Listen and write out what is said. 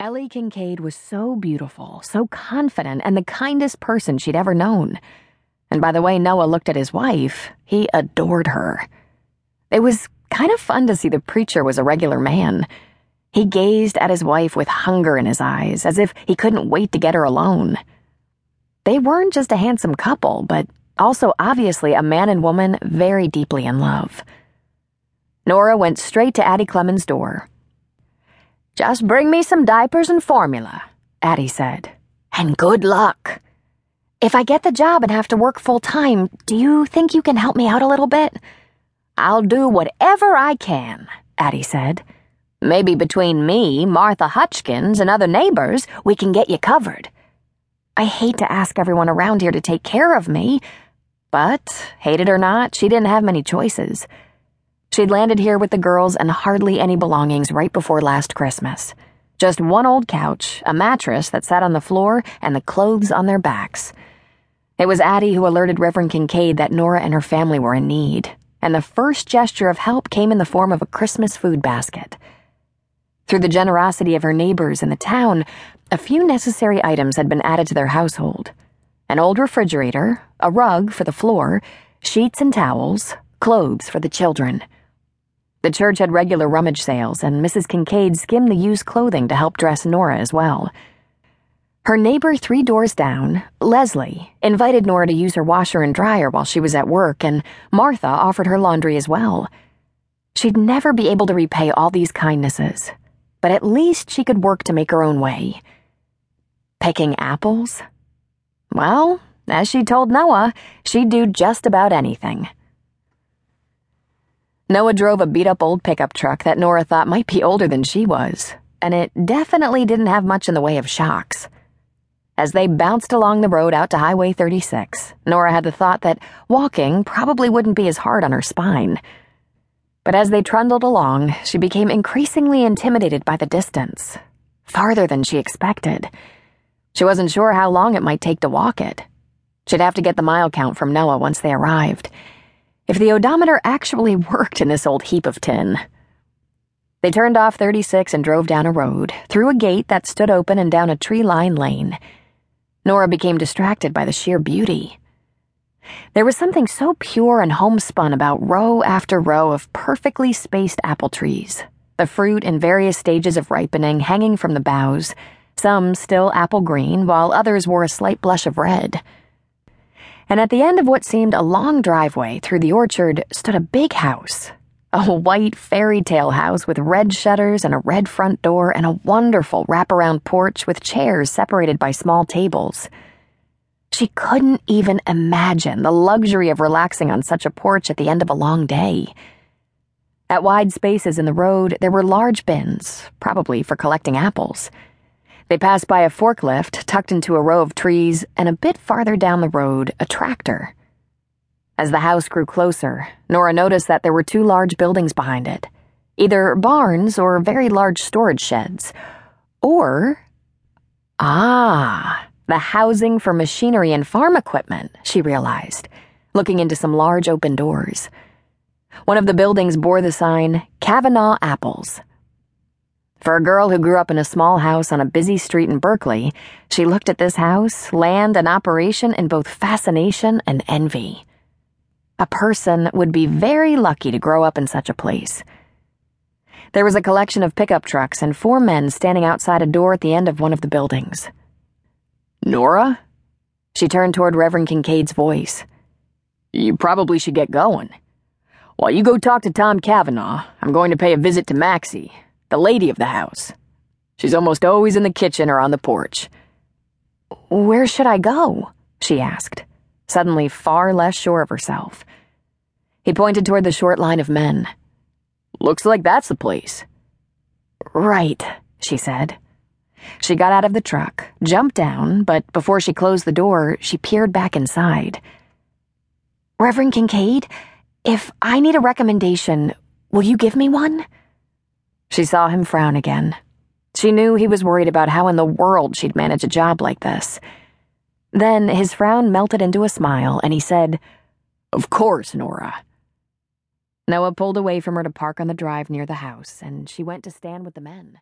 Ellie Kincaid was so beautiful, so confident, and the kindest person she'd ever known. And by the way Noah looked at his wife, he adored her. It was kind of fun to see the preacher was a regular man. He gazed at his wife with hunger in his eyes, as if he couldn't wait to get her alone. They weren't just a handsome couple, but also obviously a man and woman very deeply in love. Nora went straight to Addie Clemens' door. Just bring me some diapers and formula, Addie said. And good luck. If I get the job and have to work full time, do you think you can help me out a little bit? I'll do whatever I can, Addie said. Maybe between me, Martha Hutchkins, and other neighbors, we can get you covered. I hate to ask everyone around here to take care of me, but, hate it or not, she didn't have many choices. She'd landed here with the girls and hardly any belongings right before last Christmas. Just one old couch, a mattress that sat on the floor, and the clothes on their backs. It was Addie who alerted Reverend Kincaid that Nora and her family were in need, and the first gesture of help came in the form of a Christmas food basket. Through the generosity of her neighbors in the town, a few necessary items had been added to their household an old refrigerator, a rug for the floor, sheets and towels, clothes for the children. The church had regular rummage sales, and Mrs. Kincaid skimmed the used clothing to help dress Nora as well. Her neighbor three doors down, Leslie, invited Nora to use her washer and dryer while she was at work, and Martha offered her laundry as well. She'd never be able to repay all these kindnesses, but at least she could work to make her own way. Picking apples? Well, as she told Noah, she'd do just about anything. Noah drove a beat up old pickup truck that Nora thought might be older than she was, and it definitely didn't have much in the way of shocks. As they bounced along the road out to Highway 36, Nora had the thought that walking probably wouldn't be as hard on her spine. But as they trundled along, she became increasingly intimidated by the distance, farther than she expected. She wasn't sure how long it might take to walk it. She'd have to get the mile count from Noah once they arrived if the odometer actually worked in this old heap of tin. They turned off 36 and drove down a road, through a gate that stood open and down a tree lined lane. Nora became distracted by the sheer beauty. There was something so pure and homespun about row after row of perfectly spaced apple trees, the fruit in various stages of ripening hanging from the boughs, some still apple green, while others wore a slight blush of red and at the end of what seemed a long driveway through the orchard stood a big house. A white fairy tale house with red shutters and a red front door and a wonderful wraparound porch with chairs separated by small tables. She couldn't even imagine the luxury of relaxing on such a porch at the end of a long day. At wide spaces in the road, there were large bins, probably for collecting apples. They passed by a forklift tucked into a row of trees, and a bit farther down the road, a tractor. As the house grew closer, Nora noticed that there were two large buildings behind it either barns or very large storage sheds. Or. Ah, the housing for machinery and farm equipment, she realized, looking into some large open doors. One of the buildings bore the sign Cavanaugh Apples. For a girl who grew up in a small house on a busy street in Berkeley, she looked at this house, land, and operation in both fascination and envy. A person would be very lucky to grow up in such a place. There was a collection of pickup trucks and four men standing outside a door at the end of one of the buildings. Nora? She turned toward Reverend Kincaid's voice. You probably should get going. While you go talk to Tom Cavanaugh, I'm going to pay a visit to Maxie the lady of the house. She's almost always in the kitchen or on the porch. Where should I go? she asked, suddenly far less sure of herself. He pointed toward the short line of men. Looks like that's the place. Right, she said. She got out of the truck, jumped down, but before she closed the door, she peered back inside. Reverend Kincaid, if I need a recommendation, will you give me one? She saw him frown again. She knew he was worried about how in the world she'd manage a job like this. Then his frown melted into a smile, and he said, Of course, Nora. Noah pulled away from her to park on the drive near the house, and she went to stand with the men.